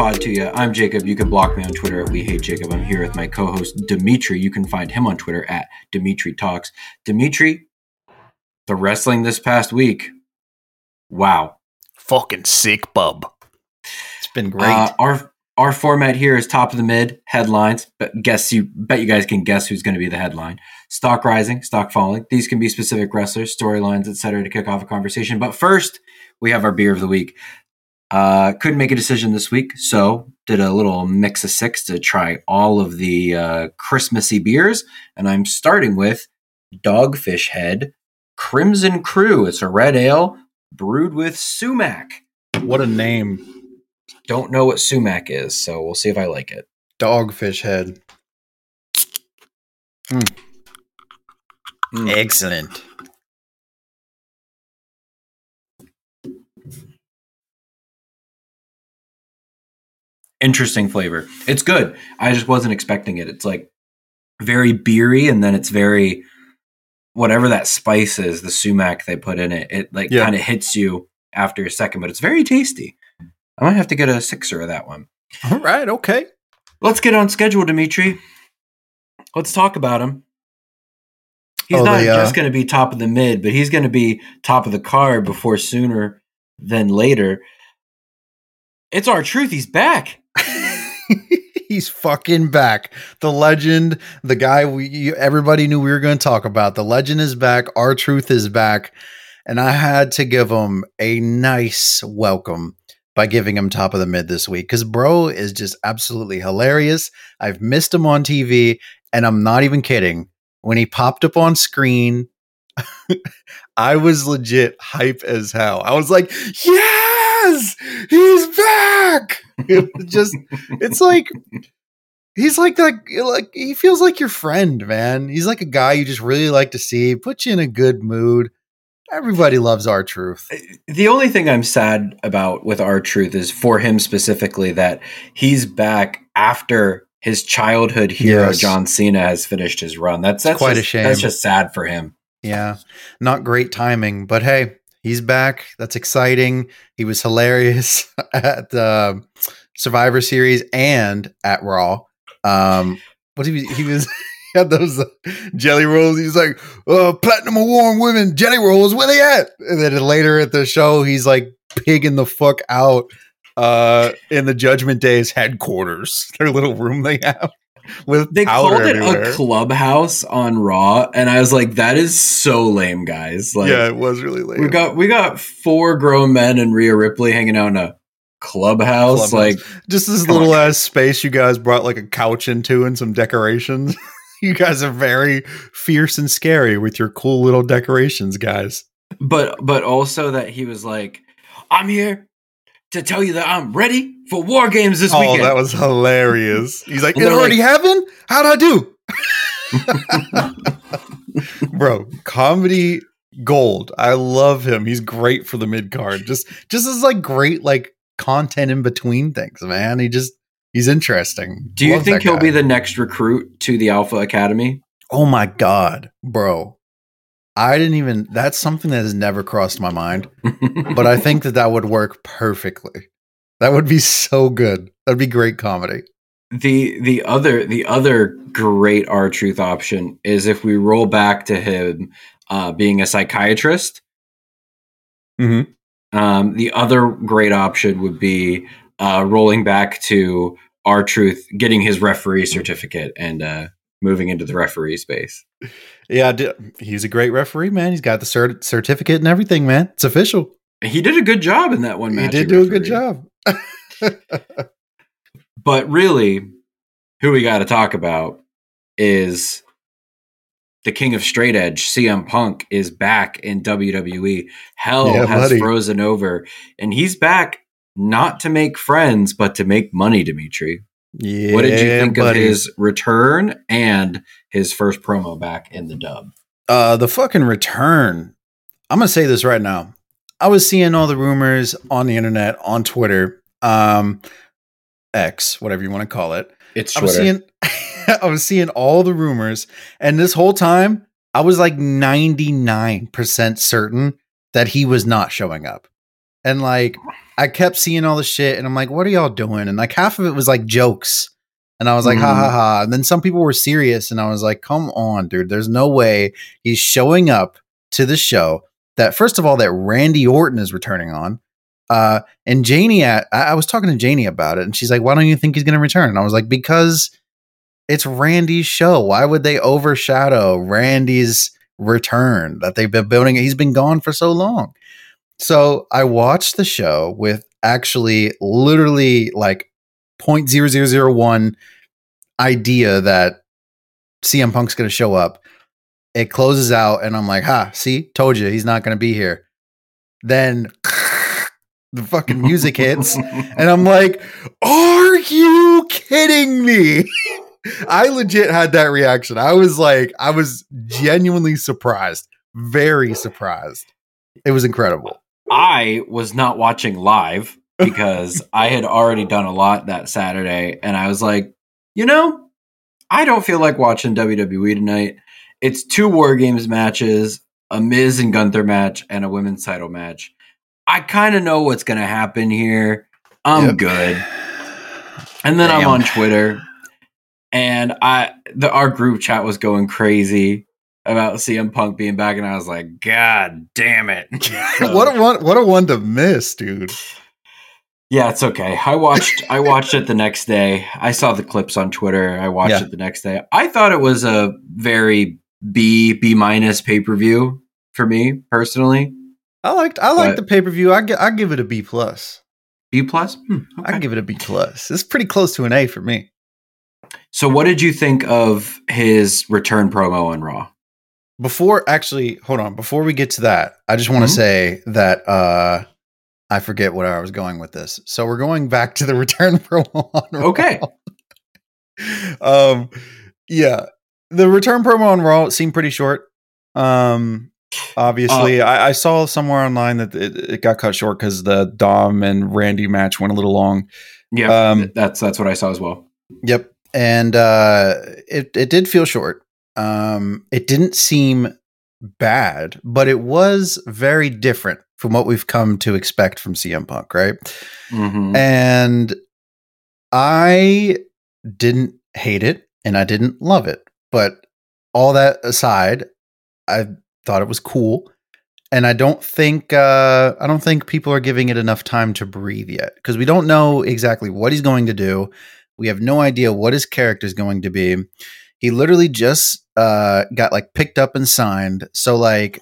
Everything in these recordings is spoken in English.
Pod to you. I'm Jacob. You can block me on Twitter at We Hate Jacob. I'm here with my co-host Demetri. You can find him on Twitter at Demetri Talks. Demetri, the wrestling this past week. Wow. Fucking sick, bub. It's been great. Uh, our our format here is top of the mid headlines. But guess you bet you guys can guess who's going to be the headline. Stock rising, stock falling. These can be specific wrestlers, storylines, etc. to kick off a conversation. But first, we have our beer of the week. Uh, couldn't make a decision this week, so did a little mix of six to try all of the uh, Christmassy beers, and I'm starting with Dogfish Head Crimson Crew. It's a red ale brewed with sumac. what a name. Don't know what sumac is, so we'll see if I like it. Dogfish head. Mm. Excellent. Interesting flavor. It's good. I just wasn't expecting it. It's like very beery, and then it's very whatever that spice is, the sumac they put in it. It like Yeah. kind of hits you after a second, but it's very tasty. I might have to get a sixer of that one. All right. Okay. Let's get on schedule, Demetri. Let's talk about him. He's Oh, not the, uh, just going to be top of the mid, but he's going to be top of the card before sooner than later. It's R Truth. He's back. He's fucking back. The legend, the guy we everybody knew we were going to talk about. The legend is back. R Truth is back. And I had to give him a nice welcome by giving him top of the mid this week because bro is just absolutely hilarious. I've missed him on TV, and I'm not even kidding. When he popped up on screen, I was legit hype as hell. I was like, yes, he's back. It just, it's like, he's like that, like, he feels like your friend, man. He's like a guy you just really like to see, put you in a good mood. Everybody loves R Truth. The only thing I'm sad about with R Truth is for him specifically that he's back after his childhood hero Yes. John Cena has finished his run. That's that's quite a shame. That's just sad for him. Yeah, not great timing, but hey, he's back. That's exciting. He was hilarious at the Survivor Series and at Raw. Um, what he he was he had those uh, jelly rolls. He's like, uh, "Platinum award women jelly rolls, where they at?" And then later at the show, he's like pigging the fuck out uh in the Judgment Day's headquarters, their little room they have with They called it everywhere. a clubhouse on Raw, and I was like, "That is so lame, guys!" Like, yeah, it was really lame. we got we got four grown men and Rhea Ripley hanging out in a clubhouse. Clubhouse. Like, just this Come on, little ass space you guys brought like a couch into and some decorations. you guys are very fierce and scary with your cool little decorations, guys. but but also that he was like, "I'm here to tell you that I'm ready for War Games this week. oh, weekend." that was hilarious. He's like, it already happened? How'd I do? Bro, comedy gold. I love him. He's great for the mid card. Just just as like great like content in between things, man. He just he's interesting. Do you Love think he'll guy. be the next recruit to the Alpha Academy? Oh my god, bro. I didn't even that's something that has never crossed my mind, but I think that that would work perfectly. That would be so good. That'd be great comedy. the the other the other great R Truth option is if we roll back to him uh, being a psychiatrist. Mhm. Um, the other great option would be uh, rolling back to R Truth getting his referee certificate and uh, moving into the referee space. Yeah, he's a great referee, man. He's got the cert- certificate and everything, man. It's official. He did a good job in that one match. He did do a good job. But really, who we got to talk about is the king of straight edge, CM Punk, is back in WWE. Hell Yeah, has buddy. frozen over, and he's back not to make friends, but to make money, Demetri. Yeah. what did you think buddy. of his return and his first promo back in the dub? Uh, the fucking return. I'm gonna say this right now. I was seeing all the rumors on the internet, on Twitter, um, X, whatever you want to call it. It's I was Twitter. seeing, I was seeing all the rumors, and this whole time, I was like 99% certain that he was not showing up. And like I kept seeing all the shit and I'm like, what are y'all doing? And like half of it was like jokes. And I was like, ha Mhm. ha ha. And then some people were serious and I was like, come on, dude. There's no way he's showing up to the show that first of all, that Randy Orton is returning on. Uh, and Janie, I, I was talking to Janie about it, and she's like, "Why don't you think he's going to return?" And I was like, "Because it's Randy's show. Why would they overshadow Randy's return that they've been building? He's been gone for so long." So I watched the show with actually literally like 0.0001 idea that CM Punk's going to show up. It closes out, and I'm like, "Ha! See, told you he's not going to be here." Then the fucking music hits, and I'm like, "Are you kidding me?" I legit had that reaction. I was like, I was genuinely surprised, very surprised. It was incredible. I was not watching live because I had already done a lot that Saturday, and I was like, you know, I don't feel like watching WWE tonight. It's two War Games matches, a Miz and Gunther match, and a women's title match. I kind of know what's going to happen here. I'm Yep. good. And then I'm on Twitter, and I the our group chat was going crazy about CM Punk being back, and I was like, God damn it! So- what a one! What a one to miss, dude. yeah, it's okay. I watched I watched it the next day. I saw the clips on Twitter. I watched Yeah. it the next day. I thought it was a very B B minus pay per view for me personally. I liked. I liked But- the pay per view. I I give it a B plus. B plus. Hmm, I give it a B plus. It's pretty close to an A for me. So, what did you think of his return promo on Raw? Before actually, hold on. Before we get to that, I just want to Mhm. say that uh I forget where I was going with this. So we're going back to the return promo. On Raw. Okay. um yeah the return promo on raw seemed pretty short um obviously I, I saw somewhere online that it, it got cut short because the dom and randy match went a little long Yeah, Um, that's that's what I saw as well. yep and uh it, it did feel short um it didn't seem bad but it was very different from what we've come to expect from cm punk right Mhm. and I didn't hate it and I didn't love it. But all that aside, I thought it was cool. And I don't think uh, I don't think people are giving it enough time to breathe yet because we don't know exactly what he's going to do. We have no idea what his character is going to be. He literally just uh, got like picked up and signed. So like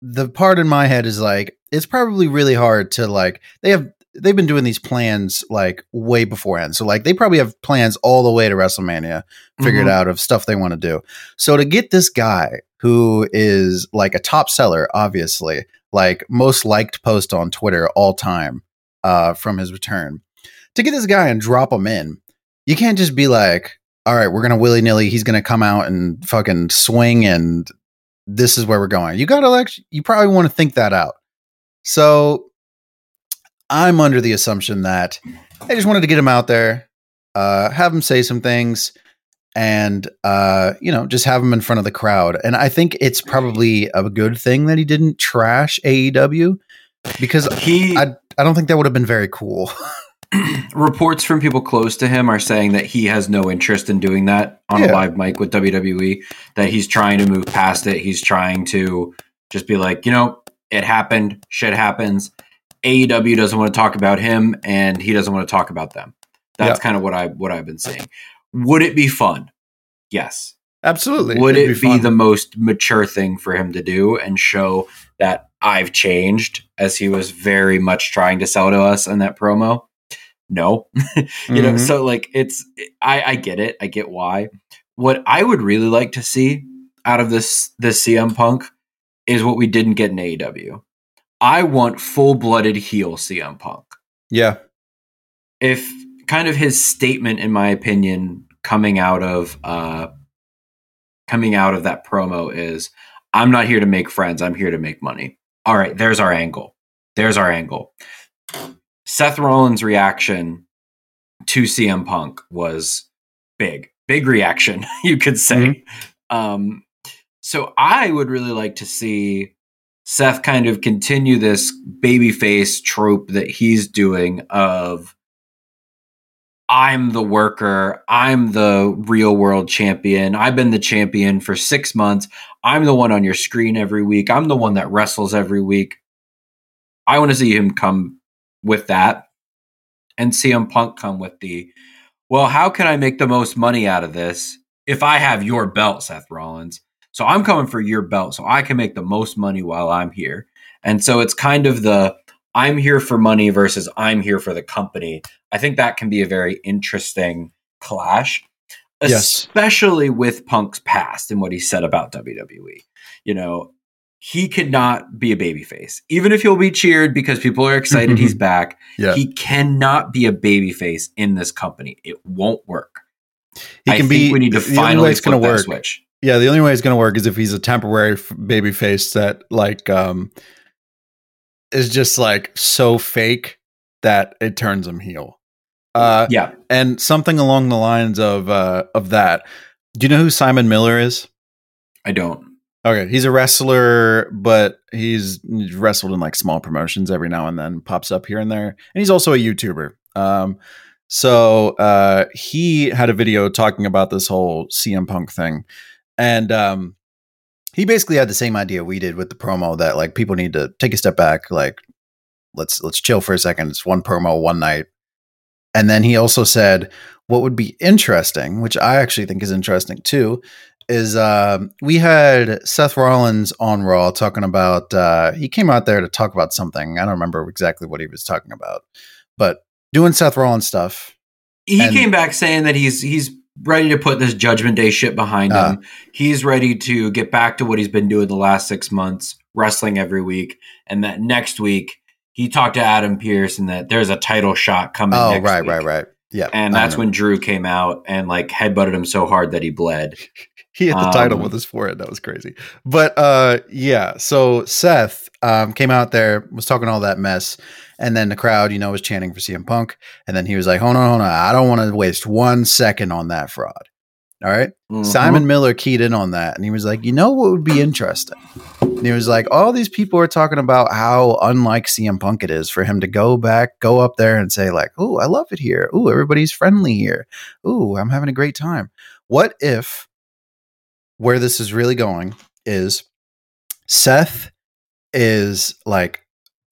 the part in my head is like it's probably really hard to like they have they've been doing these plans like way beforehand. So like they probably have plans all the way to WrestleMania figured Mhm. out of stuff they want to do. So to get this guy who is like a top seller, obviously, like most liked post on Twitter all time uh, from his return, to get this guy and drop him in, you can't just be like, all right, we're gonna willy nilly, he's gonna come out and fucking swing, and this is where we're going. You gotta like, you probably want to think that out. So I'm under the assumption that I just wanted to get him out there, uh, have him say some things, and uh, you know, just have him in front of the crowd. And I think it's probably a good thing that he didn't trash AEW because He I I don't think that would have been very cool. reports from people close to him are saying that he has no interest in doing that on Yeah. a live mic with WWE. That he's trying to move past it. He's trying to just be like, you know, it happened. Shit happens. AEW doesn't want to talk about him, and he doesn't want to talk about them. That's Yeah. kind of what I what I've been saying. Would it be fun? Yes. Absolutely. Would It'd it be, fun. the most mature thing for him to do and show that I've changed as he was very much trying to sell to us in that promo? No. you know, Mhm. so like it's I, I get it. I get why. What I would really like to see out of this this CM Punk is what we didn't get in AEW. I want full blooded heel CM Punk yeah. if kind of his statement in my opinion coming out of uh coming out of that promo is i'm not here to make friends i'm here to make money all right there's our angle there's our angle seth rollins reaction to cm punk was big big reaction you could say um so i would really like to see Seth kind of continue this babyface trope that he's doing of I'm the worker, I'm the real world champion. I've been the champion for 6 months. I'm the one on your screen every week. I'm the one that wrestles every week. I want to see him come with that and CM Punk come with the well, how can I make the most money out of this if I have your belt, Seth Rollins? So I'm coming for your belt so I can make the most money while I'm here. And so it's kind of the I'm here for money versus I'm here for the company. I think that can be a very interesting clash, Yes. especially with Punk's past and what he said about WWE. You know, he cannot be a babyface. Even if he'll be cheered because people are excited he's back, Yeah. he cannot be a babyface in this company. It won't work. He I can be we need to the only way finally it's flip work. switch. Yeah, the only way it's going to work is if he's a temporary f- baby face that like um is just like so fake that it turns him heel. Uh Yeah, and something along the lines of uh of that. Do you know who Simon Miller is? I don't. Okay, he's a wrestler, but he's wrestled in like small promotions every now and then, pops up here and there, and he's also a YouTuber. Um, so uh, he had a video talking about this whole CM Punk thing, and um, he basically had the same idea we did with the promo that like people need to take a step back, like let's let's chill for a second. It's one promo, one night, and then he also said what would be interesting, which I actually think is interesting too, is um, we had Seth Rollins on Raw talking about uh, he came out there to talk about something. I don't remember exactly what he was talking about, but doing Seth Rollins stuff. He And- came back saying that he's he's ready to put this Judgment Day shit behind Ah. him. He's ready to get back to what he's been doing the last six months, wrestling every week, and that next week he talked to Adam Pearce and that there's a title shot coming. Oh, right, week. right, right. Yeah, And that's when. Drew came out and like headbutted him so hard that he bled. He hit the title um, with his forehead. That was crazy. But uh, yeah, so Seth um, came out there, was talking all that mess, and then the crowd, you know, was chanting for CM Punk, and then he was like, "Hold on, hold on, I don't want to waste one second on that fraud." All right? Mhm. Simon Miller keyed in on that and he was like, you know what would be interesting? And he was like, all these people are talking about how unlike CM Punk it is for him to go back, go up there and say, like, oh, I love it here. Oh, everybody's friendly here. Oh, I'm having a great time. What if where this is really going is Seth is like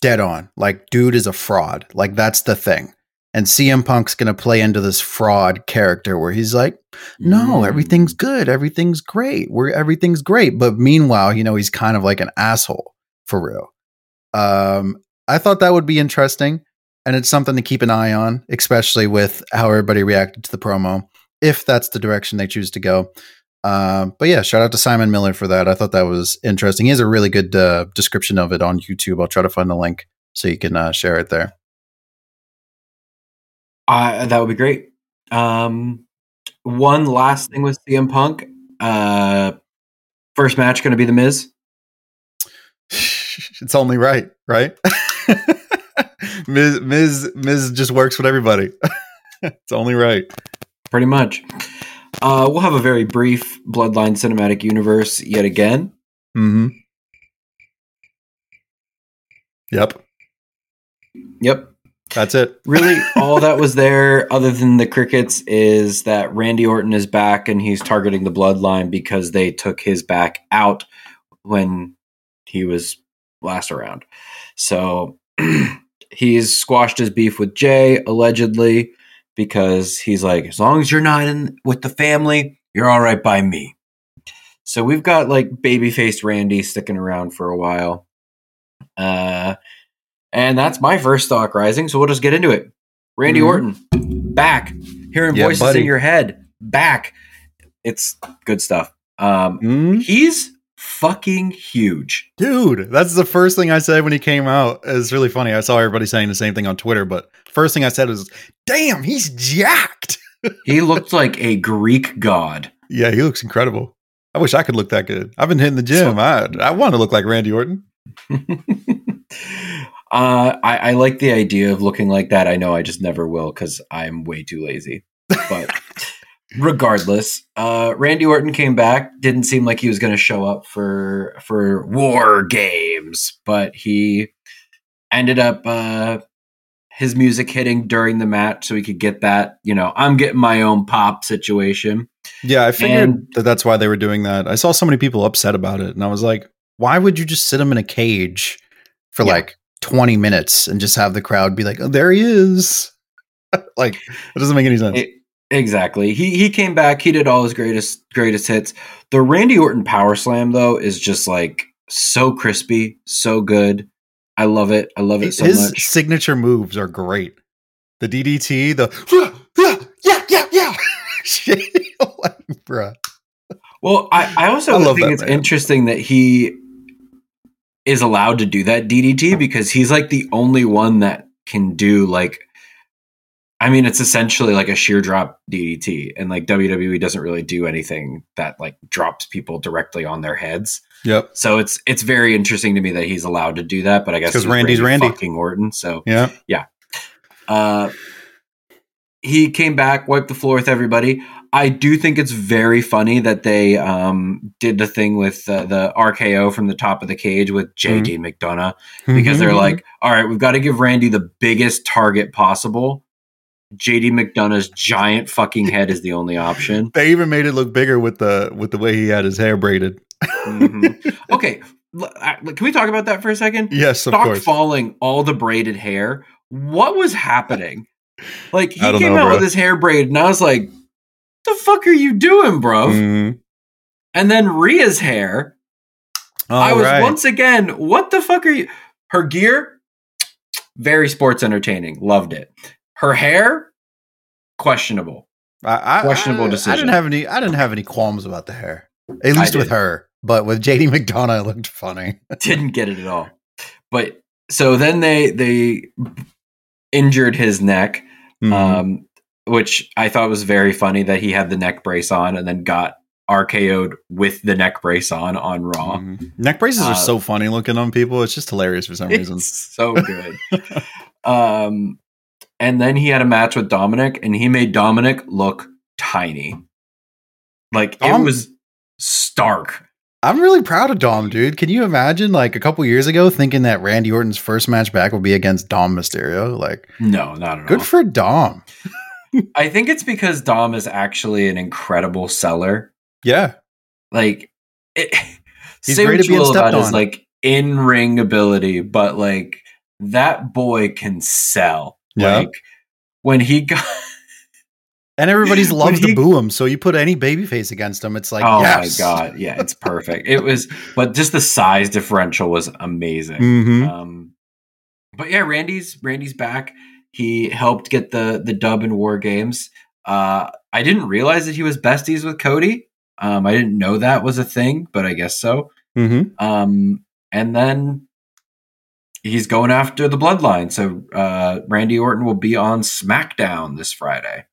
dead on. Like, dude is a fraud. Like, that's the thing. And CM Punk's going to play into this fraud character where he's like, no, Mm. everything's good. Everything's great. We're everything's great. But meanwhile, you know, he's kind of like an asshole for real. Um, I thought that would be interesting. And it's something to keep an eye on, especially with how everybody reacted to the promo, if that's the direction they choose to go. Um, but yeah, shout out to Simon Miller for that. I thought that was interesting. He has a really good uh, description of it on YouTube. I'll try to find the link so you can uh, share it there. Uh, that would be great. Um, one last thing with CM Punk. Uh, first match going to be The Miz. it's only right, right? Miz, Miz, Miz just works with everybody. it's only right. Pretty much. Uh, we'll have a very brief Bloodline cinematic universe yet again. Mm-hmm. Yep, Yep. that's it. Really, all that was there, other than the crickets, is that Randy Orton is back and he's targeting the Bloodline because they took his back out when he was last around. So he's squashed his beef with Jey, allegedly, because he's like, as long as you're not in with the family, you're all right by me. So we've got like babyface Randy sticking around for a while. Uh, and that's my first stock rising. So we'll just get into it. Randy Mhm. Orton, back. Hearing Yeah, voices buddy. in your head, back. It's good stuff. Um, Mm, he's fucking huge. Dude, that's the first thing I said when he came out. It's really funny. I saw everybody saying the same thing on Twitter, but first thing I said was, "Damn, he's jacked." He looked like a Greek god. Yeah, he looks incredible. I wish I could look that good. I've been hitting the gym. I I want to look like Randy Orton. uh, I, I like the idea of looking like that. I know I just never will because I'm way too lazy. But regardless, uh, Randy Orton came back. Didn't seem like he was going to show up for for War Games, but he ended up uh, his music hitting during the match, so he could get that. You know, I'm getting my own pop situation. Yeah, I figured And- that that's why they were doing that. I saw so many people upset about it, and I was like, why would you just sit him in a cage for Yeah. like 20 minutes and just have the crowd be like, oh, there he is? like, it doesn't make any sense. It- exactly. He he came back. He did all his greatest greatest hits. The Randy Orton Power Slam though is just like so crispy, so good. I love it. I love it so His much. signature moves are great. The DDT, the yeah, yeah, yeah, yeah. Shit. Oh like, bruh. Well, I, I also I love think that it's man. interesting that he is allowed to do that DDT because he's like the only one that can do like I mean it's essentially like a sheer drop DDT and like WWE doesn't really do anything that like drops people directly on their heads. Yep. So it's it's very interesting to me that he's allowed to do that, but I guess 'Cause he's Randy's Randy. fucking Orton, so Yeah. Yeah. Uh, he came back, wiped the floor with everybody. I do think it's very funny that they um, did the thing with uh, the RKO from the top of the cage with JD McDonagh because they're Mhm. like, all right, we've got to give Randy the biggest target possible. JD McDonagh's giant fucking head is the only option. they even made it look bigger with the with the way he had his hair braided. Mhm. Okay, uh, can we talk about that for a second? Yes, of Stock course. falling all the braided hair. What was happening? Like he came know, out bro. with his hair braided, and I was like, "The fuck are you doing, bro?" Mhm. And then Rhea's hair, I was right. once again, "What the fuck are you?" Her gear, very sports entertaining, loved it. Her hair, questionable. I, I, questionable I, I didn't have any. I didn't have any qualms about the hair, at least with her. But with JD McDonagh, it looked funny. Didn't get it at all. But so then they they injured his neck. Mhm. um, which I thought was very funny that he had the neck brace on and then got RKO'd with the neck brace on on Raw. Mhm. Neck braces Uh, are so funny looking on people. It's just hilarious for some reason. So good. um, and then he had a match with Dominic, and he made Dominic look tiny. Like Dom- it um, was stark. I'm really proud of Dom, dude. Can you imagine, like a couple years ago, thinking that Randy Orton's first match back would be against Dom Mysterio? Like, No, not at good all. Good for Dom. I think it's because Dom is actually an incredible seller. Yeah, like it, He's say great what at you will about stepped his like in ring ability, but like that boy can sell. Yeah. Like when he got and everybody's loves he- to boo him. So you put any babyface against him, it's like, oh yes. my god, yeah, it's perfect. it was, but just the size differential was amazing. Mhm. Um, but yeah, Randy's Randy's back. He helped get the the dub in War Games. Uh, I didn't realize that he was besties with Cody. Um, I didn't know that was a thing, but I guess so. Mhm. Um, and then he's going after the bloodline. So uh, Randy Orton will be on SmackDown this Friday.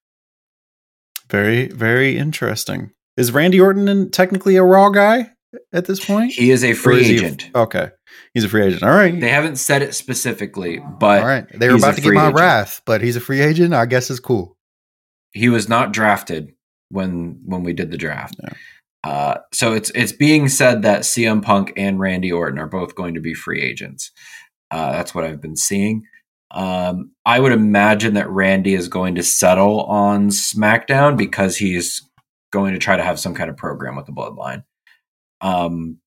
Very, very interesting. Is Randy Orton in, technically a Raw guy at this point? He is a free is he agent. okay, he's a free agent. All right. They haven't said it specifically, but All right. They were about to get my agent. wrath, but he's a free agent. I guess it's cool. he was not drafted when when we did the draft. Yeah. Uh, so it's it's being said that CM Punk and Randy Orton are both going to be free agents. Uh, that's what I've been seeing. Um, I would imagine that Randy is going to settle on SmackDown because he's going to try to have some kind of program with the Bloodline. Um,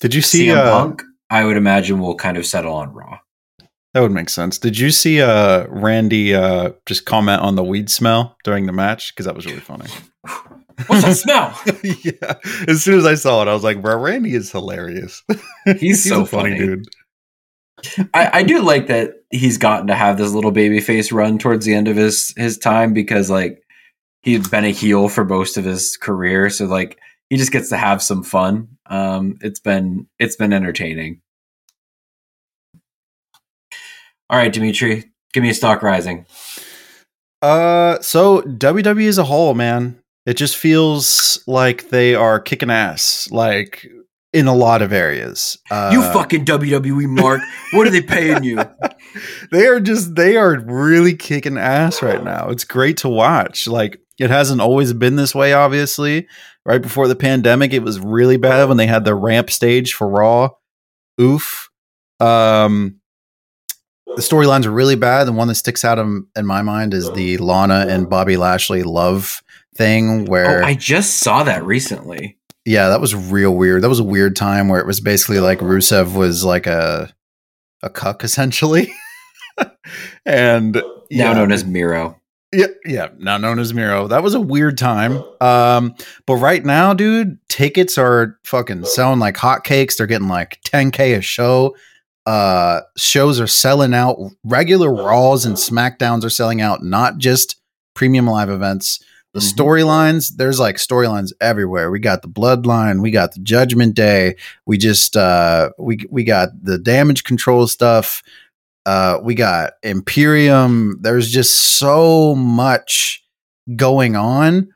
Did you see? CM Uh, Punk, I would imagine, will kind of settle on Raw. that would make sense. Did you see uh, Randy uh, just comment on the weed smell during the match? Because that was really funny. What's that smell? yeah. As soon as I saw it, I was like, "Bro, Randy is hilarious. He's so a funny, funny. dude." I, I do like that he's gotten to have this little baby face run towards the end of his his time because like he's been a heel for most of his career, so like he just gets to have some fun. Um, it's been it's been entertaining. All right, Demetri, give me a stock rising. Uh, so WWE as a whole, man, it just feels like they are kicking ass, like in a lot of areas. Uh, you fucking WWE Mark, what are they paying you? they are just they are really kicking ass right now. It's great to watch. Like It hasn't always been this way, obviously. Right before the pandemic, it was really bad when they had the ramp stage for Raw. Oof. Um, the storylines are really bad. The one that sticks out in, in my mind is the Lana and Bobby Lashley love thing, where Oh, I just saw that recently. Yeah, that was real weird. That was a weird time where it was basically like Rusev was like a a cuck essentially, and Now yeah, known as Miro. yeah, yeah, now known as Miro. That was a weird time. Um, but right now, dude, tickets are fucking selling like hotcakes. They're getting like 10k a show. Uh, shows are selling out. Regular Raws and Smackdowns are selling out. Not just premium live events. The Mhm. storylines, there's like storylines everywhere. We got the Bloodline. We got the Judgment Day. We just uh, we we got the Damage Control stuff. Uh, we got Imperium. There's just so much going on,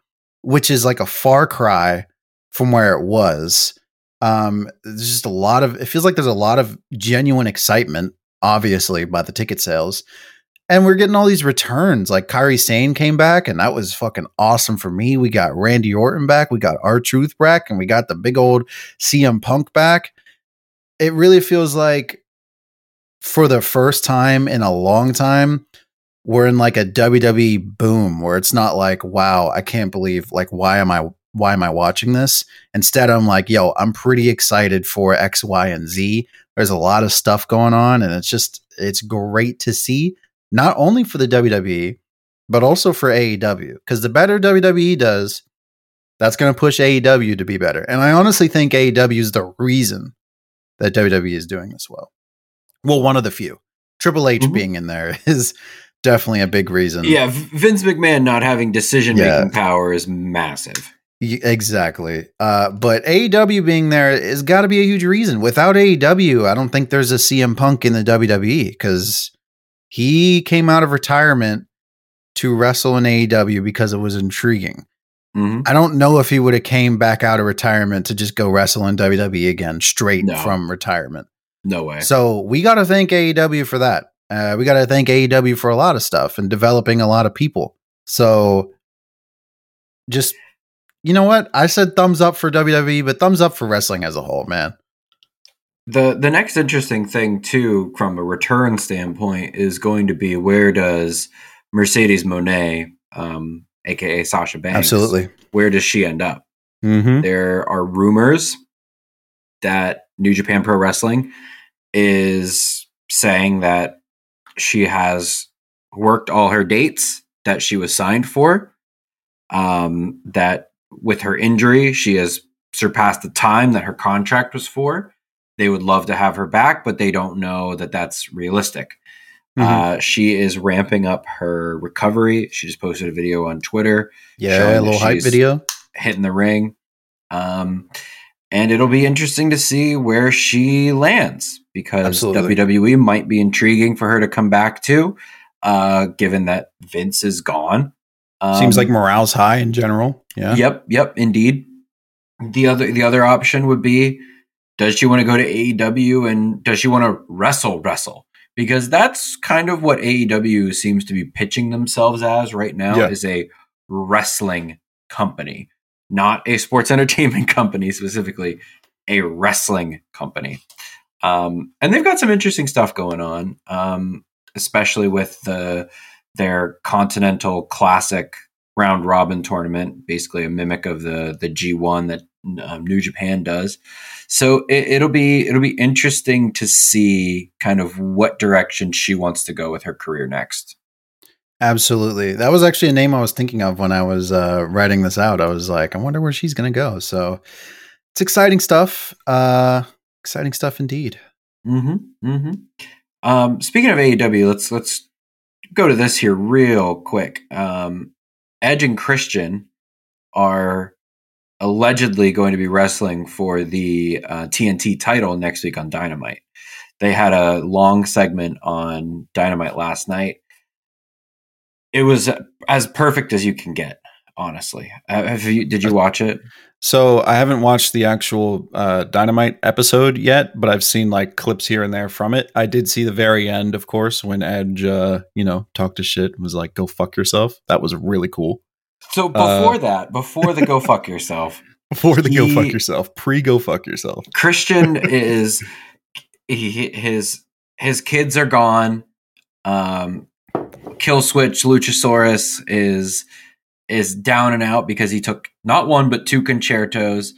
which is like a far cry from where it was. Um, there's just a lot of. It feels like there's a lot of genuine excitement, obviously, by the ticket sales, and we're getting all these returns. Like Kairi Sane came back, and that was fucking awesome for me. We got Randy Orton back. We got R Truth back, and we got the big old CM Punk back. It really feels like for the first time in a long time, we're in like a WWE boom where it's not like, wow, I can't believe like why am I why am I watching this? Instead, I'm like, yo, I'm pretty excited for X, Y, and Z. There's a lot of stuff going on, and it's just it's great to see, not only for the WWE, but also for AEW. Because the better WWE does, that's going to push AEW to be better. And I honestly think AEW is the reason that WWE is doing this well. Well, one of the few. Triple H Mhm. being in there is definitely a big reason. Yeah, Vince McMahon not having decision making Yeah. power is massive. Exactly. Uh, but AEW being there has got to be a huge reason. Without AEW, I don't think there's a CM Punk in the WWE because he came out of retirement to wrestle in AEW because it was intriguing. hmm I don't know if he would have came back out of retirement to just go wrestle in WWE again straight No. from retirement. No way. So we got to thank AEW for that. Uh, we got to thank AEW for a lot of stuff and developing a lot of people. So just, you know what? I said thumbs up for WWE, but thumbs up for wrestling as a whole, man. The the next interesting thing too, from a return standpoint, is going to be where does Mercedes Moné, um, aka Sasha Banks, Absolutely. where does she end up? Mm-hmm. There are rumors that New Japan Pro Wrestling is saying that she has worked all her dates that she was signed for. Um, that with her injury, she has surpassed the time that her contract was for. They would love to have her back, but they don't know that that's realistic. Mhm. Uh, she is ramping up her recovery. She just posted a video on Twitter yeah, a little hype video. hitting the ring. Um, and it'll be interesting to see where she lands because Absolutely. WWE might be intriguing for her to come back to, uh, given that Vince is gone. Um, Seems like morale's high in general. Yeah. Yep, yep, indeed. The other the other option would be does she want to go to AEW and does she want to wrestle wrestle? Because that's kind of what AEW seems to be pitching themselves as right now Yeah. is a wrestling company, not a sports entertainment company specifically, a wrestling company. Um, and they've got some interesting stuff going on, um, especially with the their Continental Classic round robin tournament, basically a mimic of the the G1 that um, New Japan does. So it, it'll be it'll be interesting to see kind of what direction she wants to go with her career next. Absolutely. That was actually a name I was thinking of when I was uh, writing this out. I was like, I wonder where she's going to go. So it's exciting stuff. Uh, exciting stuff indeed. Mm-hmm. Mm-hmm. Um, speaking of AEW, let's let's go to this here real quick. Um, Edge and Christian are allegedly going to be wrestling for the uh, TNT title next week on Dynamite. They had a long segment on Dynamite last night. It was as perfect as you can get, honestly. Uh, Have you? Did you watch it? So I haven't watched the actual uh, Dynamite episode yet, but I've seen like clips here and there from it. I did see the very end, of course, when Edge, uh, you know, talked to shit and was like, "Go fuck yourself." That was really cool. So before that, before the go fuck yourself, Before the go fuck yourself, pre go fuck yourself. Christian is he, his his kids are gone. Um, Killswitch Luchasaurus is is down and out because he took not one but two Con-Chair-Tos.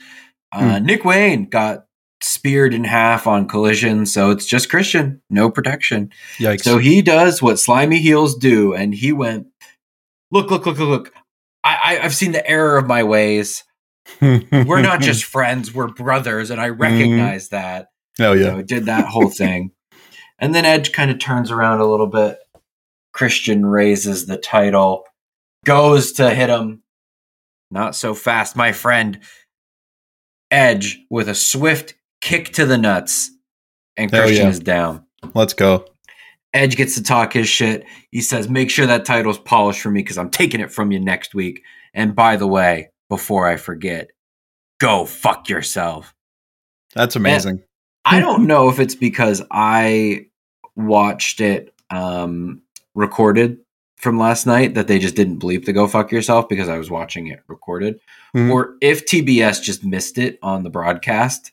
Uh, Nick Wayne got speared in half on collision, so it's just Christian, no protection. Yikes. So he does what slimy heels do, and he went, look, look, look, look, look. I, I've seen the error of my ways. We're not just friends, we're brothers, and I mm-hmm. recognize that. Oh yeah. So did that whole thing. And then Edge kind of turns around a little bit. Christian raises the title, goes to hit him. Not so fast, my friend. Edge with a swift kick to the nuts, and Christian yeah. is down. Let's go. Edge gets to talk his shit. He says, Make sure that title's polished for me because I'm taking it from you next week. And by the way, before I forget, go fuck yourself. That's amazing. I don't know if it's because I watched it um, recorded from last night that they just didn't bleep the go fuck yourself because I was watching it recorded, Mhm. or if TBS just missed it on the broadcast.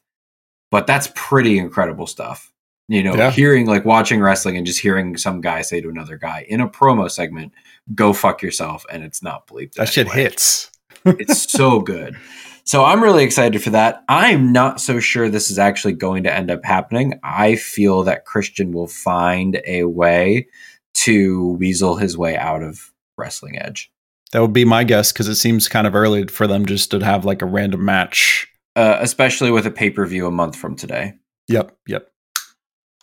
But that's pretty incredible stuff. You know, Yeah. hearing like watching wrestling and just hearing some guy say to another guy in a promo segment, go fuck yourself, and it's not bleeped. that shit hits. it's so good. So I'm really excited for that. I'm not so sure this is actually going to end up happening. I feel that Christian will find a way to weasel his way out of Wrestling Edge, That would be my guess because it seems kind of early for them just to have like a random match. uh, especially with a pay per view a month from today. Yep, yep.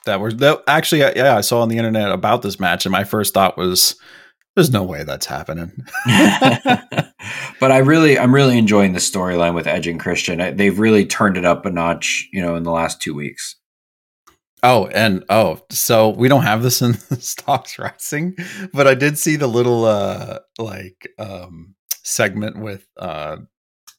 That was that actually yeah, I saw on the internet about this match and my first thought was there's no way that's happening. but I really, I'm really enjoying the storyline with Edge and Christian. They've really turned it up a notch, you know, in the last two weeks. Oh, and oh, so we don't have this in the stocks rising, but I did see the little uh like um segment with uh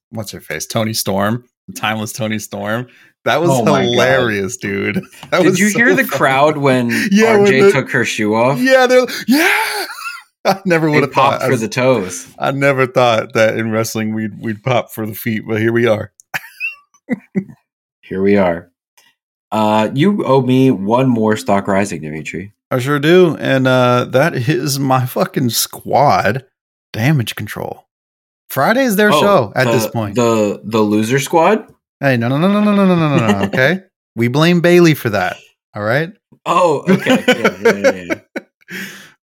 what's her face? Toni Storm, timeless Toni Storm. That was Oh my God. hilarious, dude. That Did you so hear the funny. crowd when Yeah, when RJ the- took her shoe off? Yeah, they're yeah. I never would have popped thought for the toes. I never thought that in wrestling we'd we'd pop for the feet, but here we are. Here we are. Uh, you owe me one more stock rising, Demetri. I sure do, and uh, that is my fucking squad. Damage control. Friday is their Oh, show at the- this point. The the loser squad. Hey, no, no, no, no, no, no, no, no, no, no. Okay, we blame Bayley for that. All right. Oh, okay. Yeah, yeah, yeah.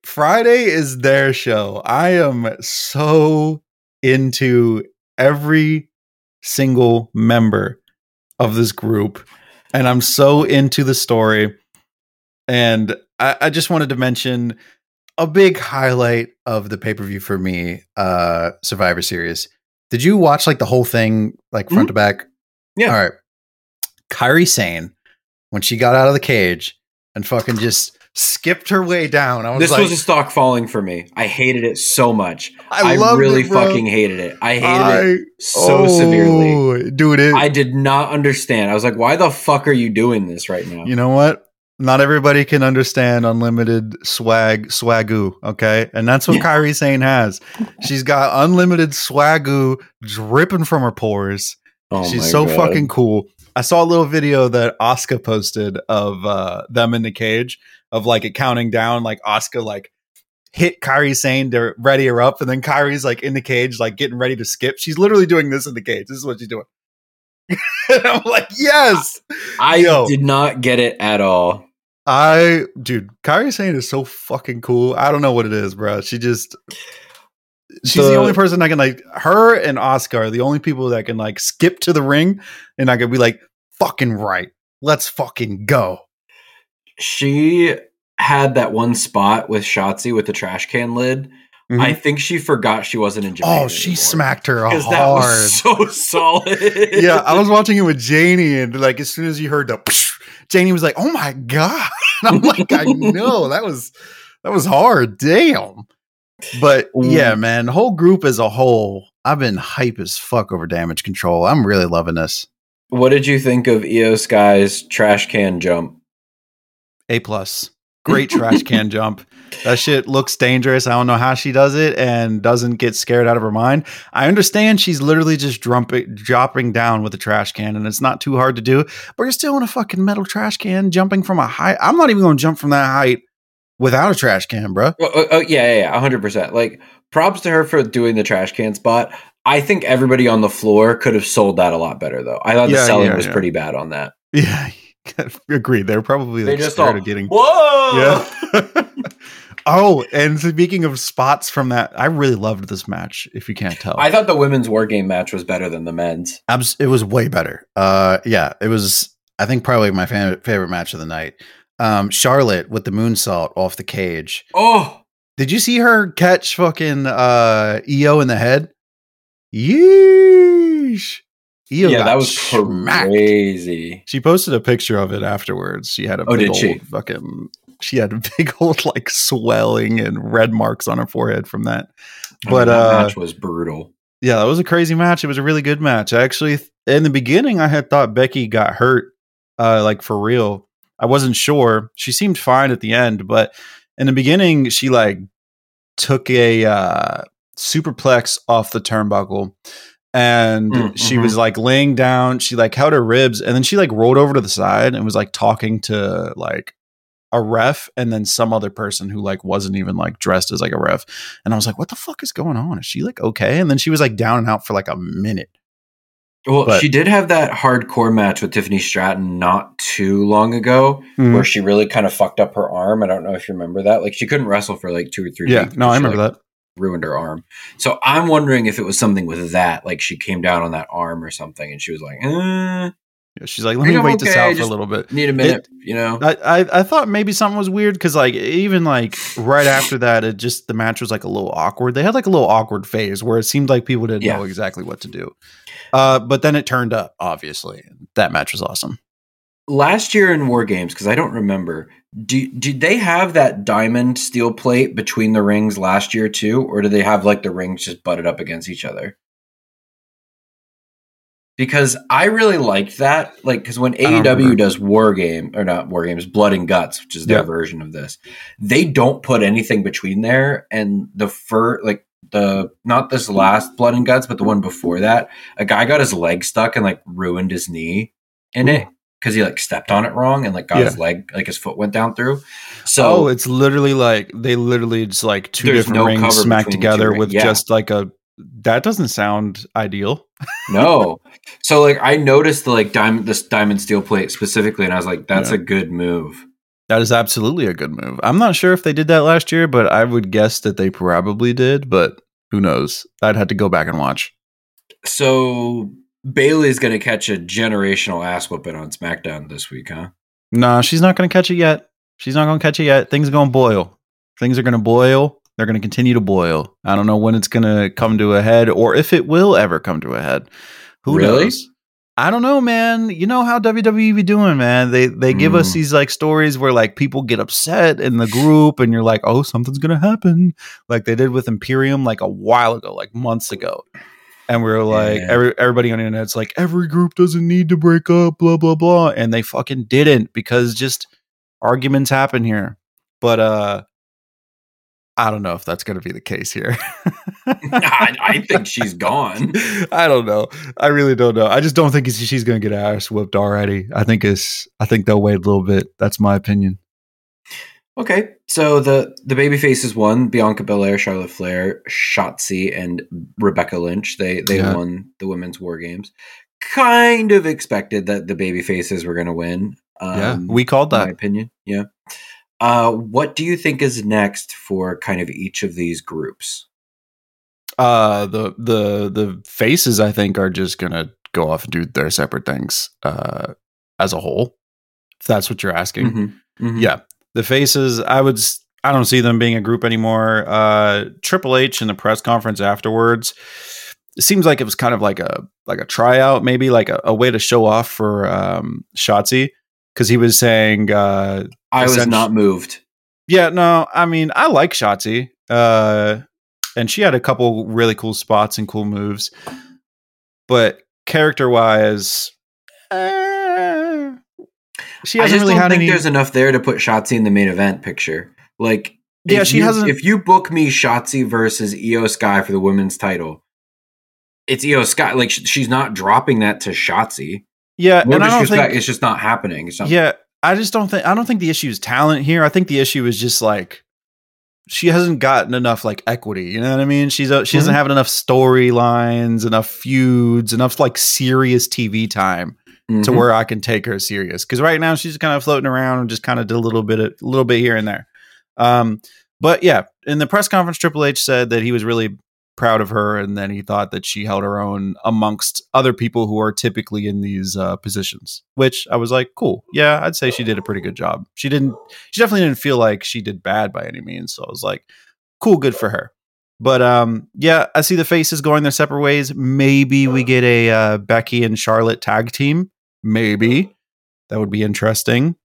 Friday is their show. I am so into every single member of this group, and I'm so into the story. And I, I just wanted to mention a big highlight of the pay per view for me, uh, Survivor Series. Did you watch like the whole thing, like front to back? Yeah. All right. Kairi Sane, when she got out of the cage and fucking just skipped her way down, I was This like, was a stock falling for me. I hated it so much. I, loved really it, fucking hated it. I hated I- it so severely. oh, dude. It, I did not understand. I was like, "Why the fuck are you doing this right now?" you know what? Not everybody can understand unlimited swag, swagoo. Okay, and that's what. Kairi Sane has. She's got unlimited swagoo dripping from her pores. Oh She's so God. fucking cool. I saw a little video that Oscar posted of uh, them in the cage of like it counting down, like Oscar like hit Kairi Sane to ready her up, and then Kairi's like in the cage, like getting ready to skip. She's literally doing this in the cage. This is what she's doing. and I'm like, yes, I Yo. did not get it at all. I dude, Kairi Sane is so fucking cool. I don't know what it is, bro. She just she's the, The- only person that can like her and Oscar are the only people that can like skip to the ring and I could be like, fucking right. Let's fucking go. She had that one spot with Shotzi with the trash can lid. Mhm. I think she forgot she wasn't in Japan. oh, she smacked her because that hard. was so solid. yeah, I was watching it with Janie, and like as soon as you heard the, Janie was like, "Oh my god!" And I'm like, "I know that was that was hard, damn." But yeah, man, whole group as a whole, I've been hype as fuck over damage control. I'm really loving this. What did you think of Iyo Sky's trash can jump? A plus. Great trash can jump. That shit looks dangerous. I don't know how she does it and doesn't get scared out of her mind. I understand she's literally just drumping, dropping down with a trash can, and it's not too hard to do. But you're still in a fucking metal trash can, jumping from a height. I'm not even going to jump from that height without a trash can, bro. Oh, oh, oh, yeah, yeah, yeah, hundred percent. Like props to her for doing the trash can spot. I think everybody on the floor could have sold that a lot better, though. I thought Yeah, the selling yeah, was pretty bad on that. Yeah, agreed. They're probably They like just scared all, getting. whoa. Yeah. oh, and speaking of spots from that, I really loved this match. If you can't tell, I thought the women's war game match was better than the men's. Abs- it was way better. Uh, yeah, it was. I think probably my fa- favorite match of the night. Um, Charlotte with the moonsault off the cage. Oh, Did you see her catch fucking uh Iyo in the head? Yeesh. Iyo yeah, that was smacked. crazy. she posted a picture of it afterwards. She had a Oh, big old she? fucking. She had a big old like swelling and red marks on her forehead from that. But, mean, that uh, match was brutal. Yeah, that was a crazy match. It was a really good match. I actually, in the beginning, I had thought Becky got hurt, uh, like for real. I wasn't sure. She seemed fine at the end, but in the beginning, she like took a uh, superplex off the turnbuckle, and Mm, she mhm. was like laying down. She like held her ribs, and then she like rolled over to the side and was like talking to like a ref and then some other person who like wasn't even like dressed as like a ref. And I was like, what the fuck is going on? Is she like okay? And then she was like down and out for like a minute. Well, but- she did have that hardcore match with Tiffany Stratton not too long ago, Mm. where she really kind of fucked up her arm. I don't know if you remember that. Like she couldn't wrestle for like two or three. Yeah, no, I remember like, that. Ruined her arm. So I'm wondering if it was something with that. Like she came down on that arm or something, and she was like, eh, Yeah, she's like, let me wait this out for a little bit. "Need a minute," you know. I, I I thought maybe something was weird because like even like right after that, it just the match was like a little awkward. They had like a little awkward phase where it seemed like people didn't Yeah. know exactly what to do. Uh, but then it turned up. Obviously, that match was awesome. last year in War Games, because I don't remember, do, did they have that diamond steel plate between the rings last year too, or do they have like the rings just butted up against each other? Because I really liked that, like, because when AEW does War Game or not War Games, Blood and Guts, which is their Yeah. version of this, they don't put anything between there, and the fur, like the not this last Blood and Guts, but the one before that, a guy got his leg stuck and like ruined his knee in it because he like stepped on it wrong and like got his leg like his foot went down through. So oh, it's literally like they literally just like two different no rings smacked between the two together with yeah. just like a. That doesn't sound ideal. no. So like I noticed the like diamond this diamond steel plate specifically, and I was like, that's Yeah. a good move. That is absolutely a good move. I'm not sure if they did that last year, but I would guess that they probably did. But who knows? I'd have to go back and watch. So Bayley's gonna catch a generational ass whooping on SmackDown this week, huh? No, she's not going to catch it yet. She's not going to catch it yet. Things are going to boil. Things are going to boil. They're going to continue to boil. I don't know when it's going to come to a head or if it will ever come to a head. Who Really? knows? I don't know, man. You know how WWE be doing, man. They they give us Mm. these like stories where like people get upset in the group, and you're like, oh, something's gonna happen, like they did with Imperium like a while ago, like months ago. And we are like, Yeah. every, everybody on the internet's like, every group doesn't need to break up, blah blah blah, and they fucking didn't because just arguments happen here. But uh, I don't know if that's gonna be the case here. I, I think she's gone. I don't know. I really don't know. I just don't think she's going to get ass whipped already. I think it's. I think they'll wait a little bit. That's my opinion. Okay, so the the baby faces won: Bianca Belair, Charlotte Flair, Shotzi, and Rebecca Lynch. They they Yeah. won the women's war games. Kind of expected that the baby faces were going to win. Um, yeah, we called in my that. opinion. Yeah. Uh, what do you think is next for kind of each of these groups? Uh, the the the faces I think are just going to go off and do their separate things. Uh, as a whole, if that's what you're asking. Mhm, mhm. Yeah, the faces. I would. I don't see them being a group anymore. Uh, Triple H in the press conference afterwards. It seems like it was kind of like a like a tryout, maybe like a, a way to show off for um, Shotzi because he was saying, uh, I was not moved. "Yeah, no, I mean, I like Shotzi, uh, and she had a couple really cool spots and cool moves, but character wise, eh, she hasn't just really don't had think any. there's enough there to put Shotzi in the main event picture. Like, Yeah, if she you- hasn't- If you book me Shotzi versus Iyo Sky for the women's title, it's Iyo Sky. Like, she's not dropping that to Shotzi. Yeah, and I don't think. it's just not happening. It's not, Yeah, I just don't think. I don't think the issue is talent here. I think the issue is just like she hasn't gotten enough like equity. You know what I mean? She's a, she doesn't Mm-hmm. have enough storylines, enough feuds, enough like serious TV time to Mhm. where I can take her serious. Because right now she's kind of floating around and just kind of did a little bit, a little bit here and there. Um, but yeah, in the press conference, Triple H said that he was really proud of her, and then he thought that she held her own amongst other people who are typically in these uh, positions. Which I was like, cool, yeah, I'd say she did a pretty good job. She didn't, she definitely didn't feel like she did bad by any means. So I was like, cool, good for her. But um, yeah, I see the faces going their separate ways. Maybe we get a uh, Becky and Charlotte tag team. Maybe that would be interesting.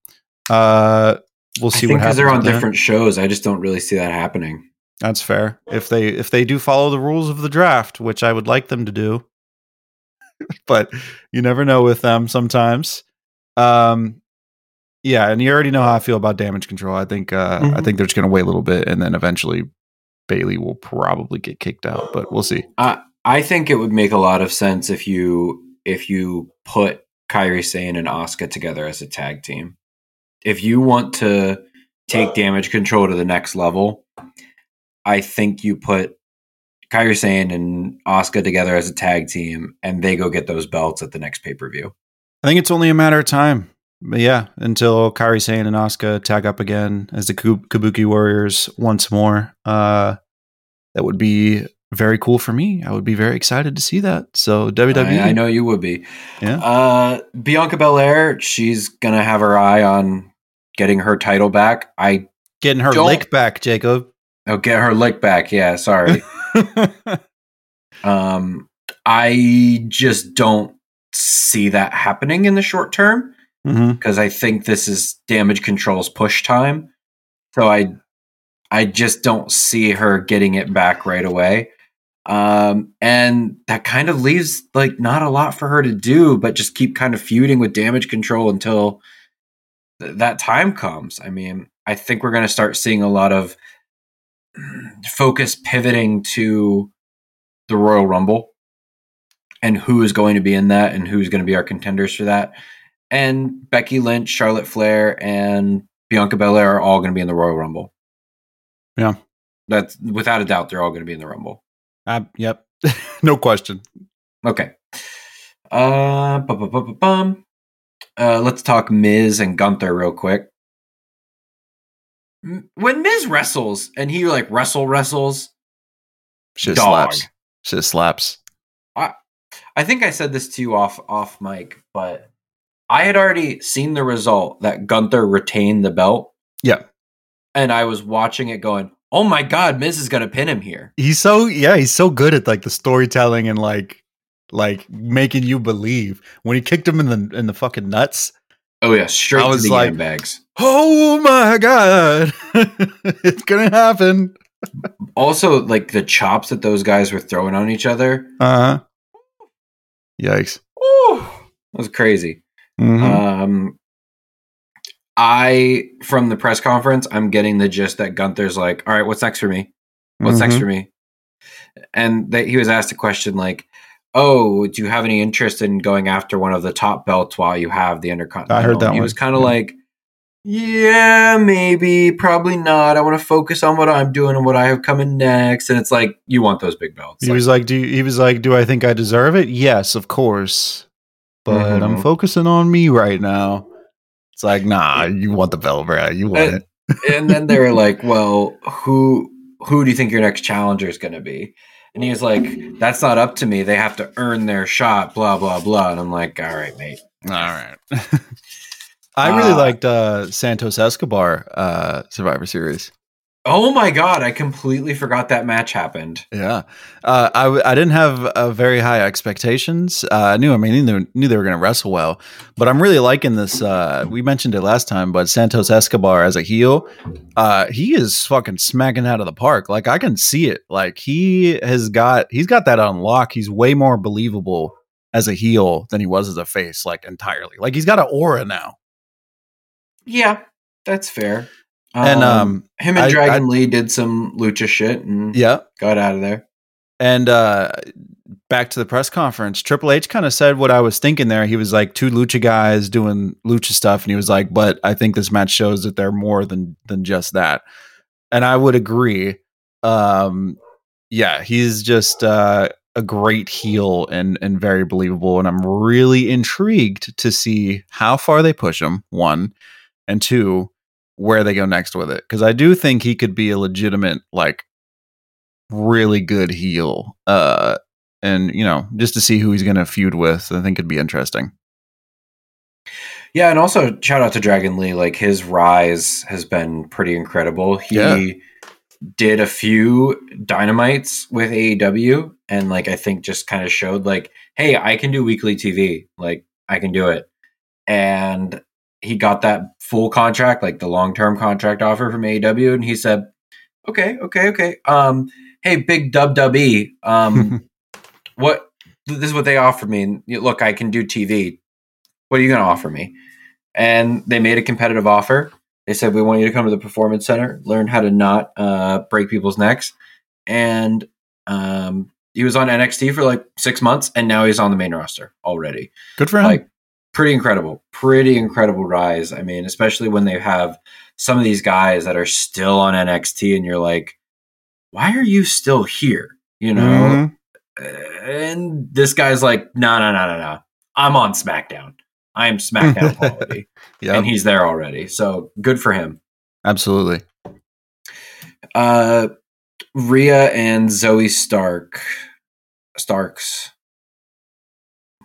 Uh, we'll see I think what because they're on different shows, I just don't really see that happening. That's fair. If they if they do follow the rules of the draft, which I would like them to do, but you never know with them sometimes. Um, yeah, and you already know how I feel about damage control. I think uh, I Mhm. think they're just going to wait a little bit, and then eventually Bayley will probably get kicked out, but we'll see. I I think it would make a lot of sense if you if you put Kairi Sane and Asuka together as a tag team. If you want to take damage control to the next level, I think you put Kairi Sane and Asuka together as a tag team, and they go get those belts at the next pay per view. I think it's only a matter of time. But yeah, until Kairi Sane and Asuka tag up again as the Kabuki Warriors once more. Uh, that would be very cool for me. I would be very excited to see that. So WWE, I, I know you would be. Yeah. Uh, Bianca Belair, she's gonna have her eye on getting her title back. I getting her lick back, Jacob. Oh, get her lick back. Yeah, sorry. Um, I just don't see that happening in the short term because I think this is damage control's push time. So I, I just don't see her getting it back right away. Um, and that kind of leaves like not a lot for her to do, but just keep kind of feuding with damage control until th- that time comes. I mean, I think we're going to start seeing a lot of focus pivoting to the Royal Rumble and who is going to be in that and who's going to be our contenders for that. And Becky Lynch, Charlotte Flair, and Bianca Belair are all going to be in the Royal Rumble. Yeah. That's without a doubt, they're all going to be in the Rumble. Uh, yep, no question. Okay. Uh, bu- bu- bu- bu- uh, let's talk Miz and Gunther real quick. When Miz wrestles and he like wrestle wrestles, Shit Dog. slaps. Shit slaps. I I think I said this to you off off mic, but I had already seen the result that Gunther retained the belt, Yeah, and I was watching it going, "Oh my god, Miz is going to pin him here." he's so yeah, he's so good at like the storytelling and like like making you believe. When he kicked him in the in the fucking nuts, Oh yeah, straight I to the like- bags. oh my god, it's gonna happen. Also, like the chops that those guys were throwing on each other. Uh huh. Yikes. Ooh, that was crazy. Mhm. Um, I from the press conference, I'm getting the gist that Gunther's like, "All right, what's next for me? What's next Mhm. for me?" And that he was asked a question like, "Oh, do you have any interest in going after one of the top belts while you have the Intercontinental?" I heard that And He one. was kind of Yeah. like, "Yeah, maybe, probably not. I want to focus on what I'm doing and what I have coming next." And it's like, you want those big belts? He Like, was like, "Do you, he was like, do I think I deserve it? Yes, of course, but I'm Mhm. focusing on me right now." It's like, nah, you want the belt, bro. You want Uh, it. and then they were like, "Well, who who do you think your next challenger is going to be?" And he was like, "That's not up to me. They have to earn their shot." Blah blah blah. And I'm like, "All right, mate." All right. I really Uh, liked uh, Santos Escobar uh, Survivor Series. Oh my god, I completely forgot that match happened. Yeah, uh, I w- I didn't have uh, very high expectations. Uh, I knew I mean knew, knew they were going to wrestle well, but I'm really liking this. Uh, we mentioned it last time, but Santos Escobar as a heel, uh, he is fucking smacking out of the park. Like I can see it. Like he has got he's got that on lock. He's way more believable as a heel than he was as a face. Like entirely. Like he's got an aura now. Yeah, that's fair. And um, him and I- Dragon Lee did some lucha shit and yeah, got out of there. And uh back to the press conference, Triple H kind of said what I was thinking there. He was like two lucha guys doing lucha stuff, and he was like, "But I think this match shows that they're more than than just that." And I would agree. Um, yeah, he's just uh, a great heel and and very believable, and I'm really intrigued to see how far they push him. One and two, where they go next with it, because I do think he could be a legitimate like really good heel. Uh, and you know, just to see who he's going to feud with, I think it'd be interesting. Yeah, and also shout out to Dragon Lee. Like his rise has been pretty incredible. He Yeah. did a few dynamites with AEW, and like I think just kind of showed like, hey, I can do weekly TV. Like I can do it. And he got that full contract, like the long term contract offer from AEW, and he said, "Okay, okay, okay. Um, hey, big Dub Dub E, um, what? This is what they offered me. And look, I can do TV. What are you going to offer me?" And they made a competitive offer. They said, "We want you to come to the performance center, learn how to not uh, break people's necks." And um, he was on NXT for like six months, and now he's on the main roster already Good for him. like pretty incredible pretty incredible rise i mean especially when they have some of these guys that are still on nxt and you're like why are you still here? You know? Mhm. and this guy's like no no no no no. I'm on smackdown. I'm smackdown quality. Yep, and he's there already. So good for him. Absolutely. uh Rhea and zoey stark starks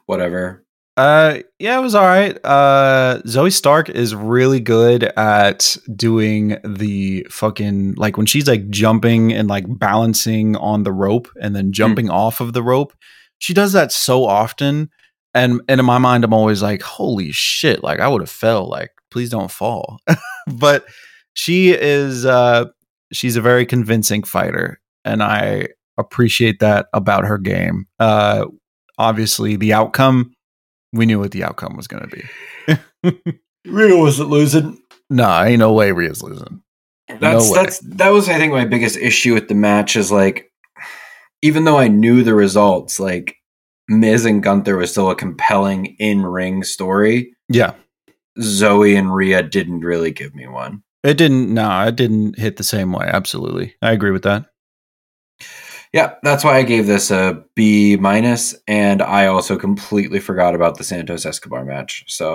whatever Uh, yeah, it was all right. Uh, Zoey Stark is really good at doing the fucking like when she's like jumping and like balancing on the rope and then jumping off of the rope. She does that so often, and and in my mind, I'm always like, holy shit! Like I would have fell. Like please don't fall. but she is. Uh, she's a very convincing fighter, and I appreciate that about her game. Uh, obviously, the outcome we knew what the outcome was going to be. Rhea wasn't losing No, ain't no way Rhea's losing. That's no way. that's that was I think my biggest issue with the match is like even though I knew the results, like Miz and Gunther was still a compelling in ring story. Yeah, Zoey and Rhea didn't really give me one. it didn't. No, it didn't hit the same way. Absolutely, I agree with that. Yeah, that's why I gave this a B minus, and I also completely forgot about the Santos Escobar match. So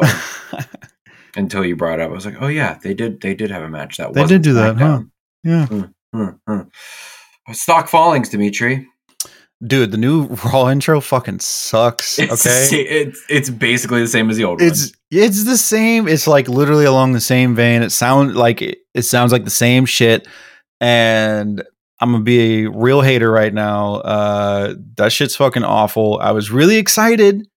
until you brought it up, I was like, oh yeah, they did they did have a match that They did do that, huh? Yeah, Hmm, hmm. Stock fallings, Demetri. dude, the new Raw intro fucking sucks. It's okay, sa- it's it's basically the same as the old one. it's it's the same. It's like literally along the same vein. It sound like it, it sounds like the same shit. And I'm gonna be a real hater right now. Uh, that shit's fucking awful. I was really excited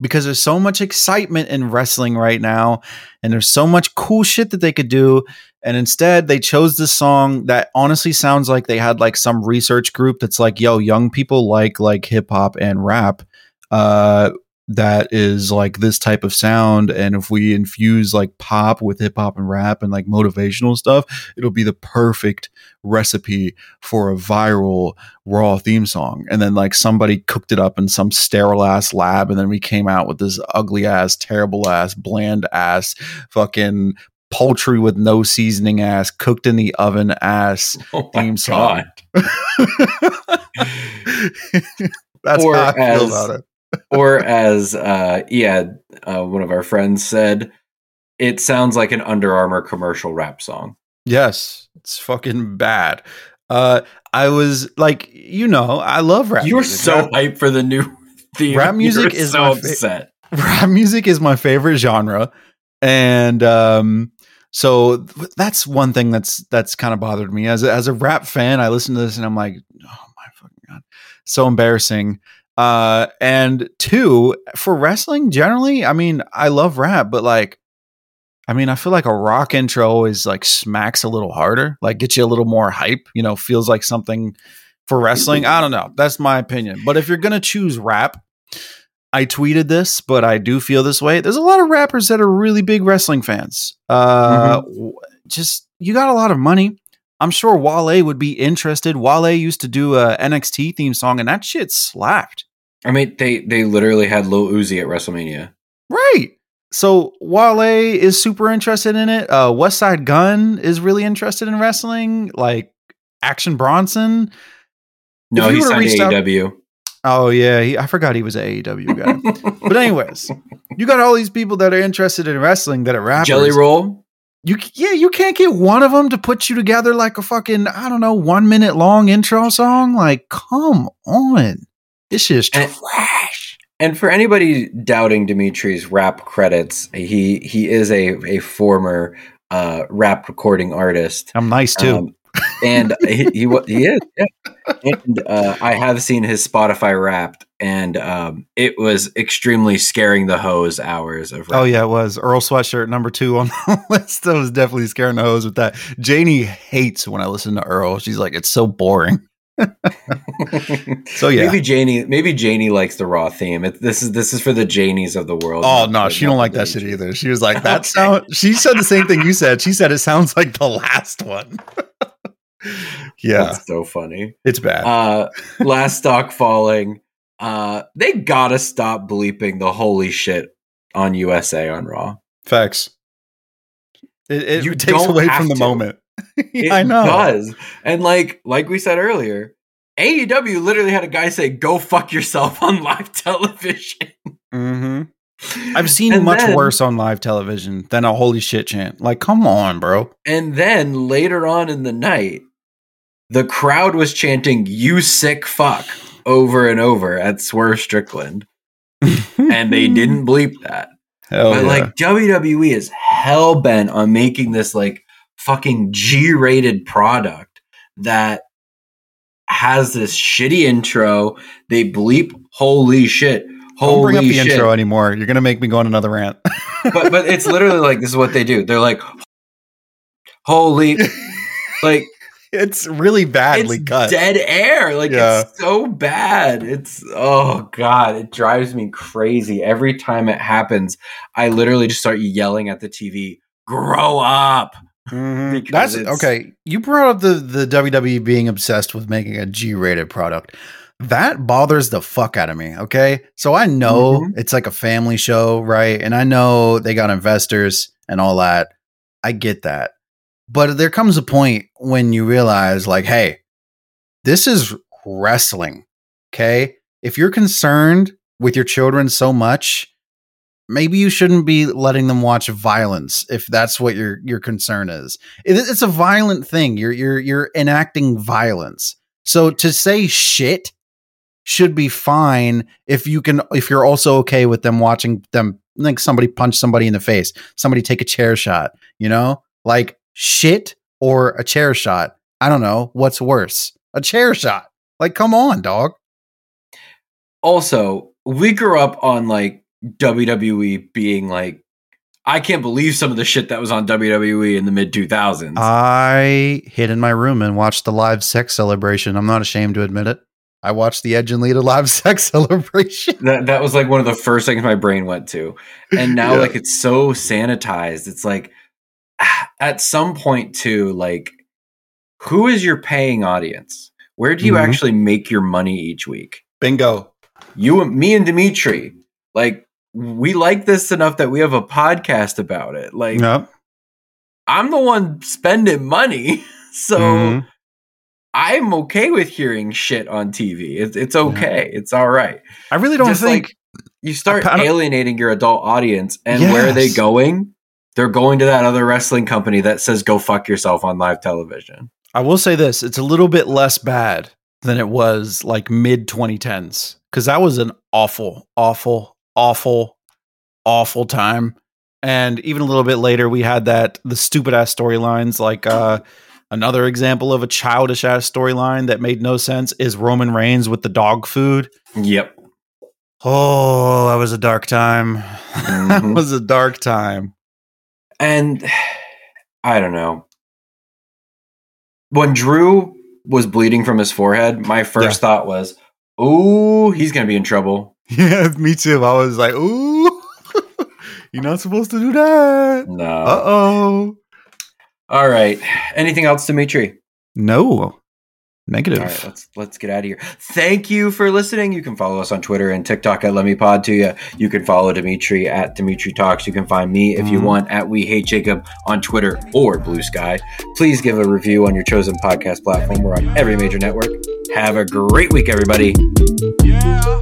because there's so much excitement in wrestling right now, and there's so much cool shit that they could do. And instead, they chose this song that honestly sounds like they had like some research group that's like, "Yo, young people like like hip hop and rap." Uh, that is like this type of sound and if we infuse like pop with hip hop and rap and like motivational stuff it'll be the perfect recipe for a viral raw theme song. And then like somebody cooked it up in some sterile ass lab and then we came out with this ugly ass terrible ass bland ass fucking poultry with no seasoning ass cooked in the oven ass oh theme song. That's Or how I feel about it or as uh, yeah, uh, one of our friends said, it sounds like an Under Armour commercial rap song. Yes, it's fucking bad. Uh, I was like, you know, I love rap. You're music. so rap, hyped for the new theme. Rap music You're is so my fa- upset. rap music is my favorite genre, and um, so that's one thing that's that's kind of bothered me as a, as a rap fan. I listen to this and I'm like, oh my fucking god, so embarrassing. Uh, and two for wrestling generally, I mean, I love rap, but like. I mean, I feel like a rock intro always like smacks a little harder, like gets you a little more hype, you know, feels like something for wrestling. I don't know. That's my opinion. But if you're going to choose rap, I tweeted this, but I do feel this way. There's a lot of rappers that are really big wrestling fans. Uh, w- just you got a lot of money. I'm sure Wale would be interested. Wale used to do a NXT theme song, and that shit slapped. I mean, they they literally had Lil Uzi at WrestleMania. Right. So Wale is super interested in it. Uh, Westside Gunn is really interested in wrestling, like Action Bronson. No, If you he would've signed out- AEW. Oh yeah, he, I forgot he was an AEW guy. but anyways, you got all these people that are interested in wrestling that are rappers. Jelly Roll. You yeah, you can't get one of them to put you together like a fucking I don't know one minute long intro song. Like, come on, this is And- trash. And for anybody doubting Demetri's rap credits, he he is a a former uh, rap recording artist. I'm nice too. Um, and he he, he is. Yeah. And uh, I have seen his Spotify Wrapped, and um, it was extremely scaring the hose hours of. Oh yeah, it was Earl Sweatshirt number two on the list. I was definitely scaring the hose with that. Janie hates when I listen to Earl. She's like, it's so boring. So yeah. maybe Janie. Maybe Janie likes the raw theme. It, this is this is for the Janies of the world. Oh no, she don't like that shit either. She was like, that Okay. sound. She said the same thing you said. She said it sounds like the last one. yeah, That's so funny. it's bad. Uh, last stock falling. Uh, they gotta stop bleeping the holy shit on USA on Raw. Facts. It, it you takes away from the to. moment. It I know. does. And like like we said earlier, AEW literally had a guy say, "Go fuck yourself" on live television. hmm I've seen And much then- worse on live television than a holy shit chant. Like, come on, bro. And then later on in the night, the crowd was chanting "You sick fuck" over and over at Swerve Strickland, and they didn't bleep that. Hell but yeah. like WWE is hell bent on making this like fucking G rated product that has this shitty intro. They bleep holy shit. Holy Don't bring up the shit. intro anymore. You're gonna make me go on another rant. but but it's literally like this is what they do. They're like holy like it's really badly it's cut. dead air. Like Yeah. it's so bad. It's oh god, it drives me crazy every time it happens. I literally just start yelling at the TV, "Grow up!" Mhm. That's okay. You brought up the the WWE being obsessed with making a G rated product. That bothers the fuck out of me. Okay, so I know Mhm. it's like a family show, right? And I know they got investors and all that. I get that, but there comes a point when you realize, like, hey, this is wrestling. Okay, if you're concerned with your children so much maybe you shouldn't be letting them watch violence if that's what your your concern is. It, it's a violent thing. You're you're you're enacting violence. So to say shit should be fine if you can if you're also okay with them watching them like somebody punch somebody in the face, somebody take a chair shot, you know? Like shit or a chair shot. I don't know what's worse. A chair shot. Like come on, dog. Also, we grew up on like WWE being like, I can't believe some of the shit that was on WWE in the mid 2000s. I hid in my room and watched the live sex celebration. I'm not ashamed to admit it. I watched the Edge and Lita live sex celebration. that that was like one of the first things my brain went to. And now Yeah. like it's so sanitized. It's like at some point too, like who is your paying audience? Where do you Mhm. actually make your money each week? Bingo. You and me and Demetri, like we like this enough that we have a podcast about it. Like Yep. I'm the one spending money. So Mhm. I'm okay with hearing shit on TV. It's it's okay. It's all right. I really don't Just think. like you start alienating your adult audience, and where are they going? They're going to that other wrestling company that says "Go fuck yourself" on live television. I will say this: it's a little bit less bad than it was like mid 2010s because that was an awful, awful, awful, awful time. And even a little bit later, we had that the stupid ass storylines. Like uh, another example of a childish ass storyline that made no sense is Roman Reigns with the dog food. Yep. Oh, that was a dark time. that Mhm. was a dark time. And I don't know. When Drew was bleeding from his forehead, my first thought was, "Ooh, he's gonna be in trouble. Yeah, me too. I was like, ooh, you're not supposed to do that. No. Uh oh. All right. Anything else, Demetri? No. Negative. All right, let's let's get out of here. Thank you for listening. You can follow us on Twitter and TikTok at Let Me Pod to you. You can follow Demetri at Demetri Talks. You can find me if you Mhm. want at We Hate Jacob on Twitter or Blue Sky. Please give a review on your chosen podcast platform. We're on every major network. Have a great week, everybody. Yeah.